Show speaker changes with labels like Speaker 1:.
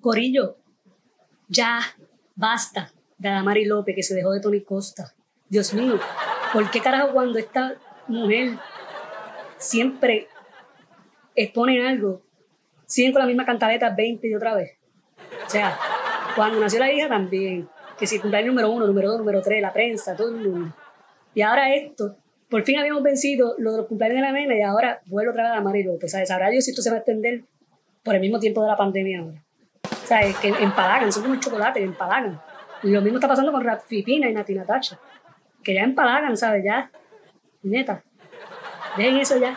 Speaker 1: Corillo, ya, basta de Adamari López que se dejó de Tony Costa. Dios mío, ¿por qué carajo cuando esta mujer siempre expone algo, siguen con la misma cantaleta 20 y otra vez? O sea, cuando nació la hija también, que si cumpleaños número uno, número dos, número tres, la prensa, todo el mundo. Y ahora esto, por fin habíamos vencido lo de los cumpleaños de la nena y ahora vuelve otra vez a Mari López. ¿Sabes? Sabrá Dios si esto se va a extender por el mismo tiempo de la pandemia ahora. ¿Sabes? Que empalagan, son como el chocolate, empalagan. Y lo mismo está pasando con Rafi Pina y Nati Natacha. Que ya empalagan, ¿sabes? Ya. Neta. Dejen eso ya.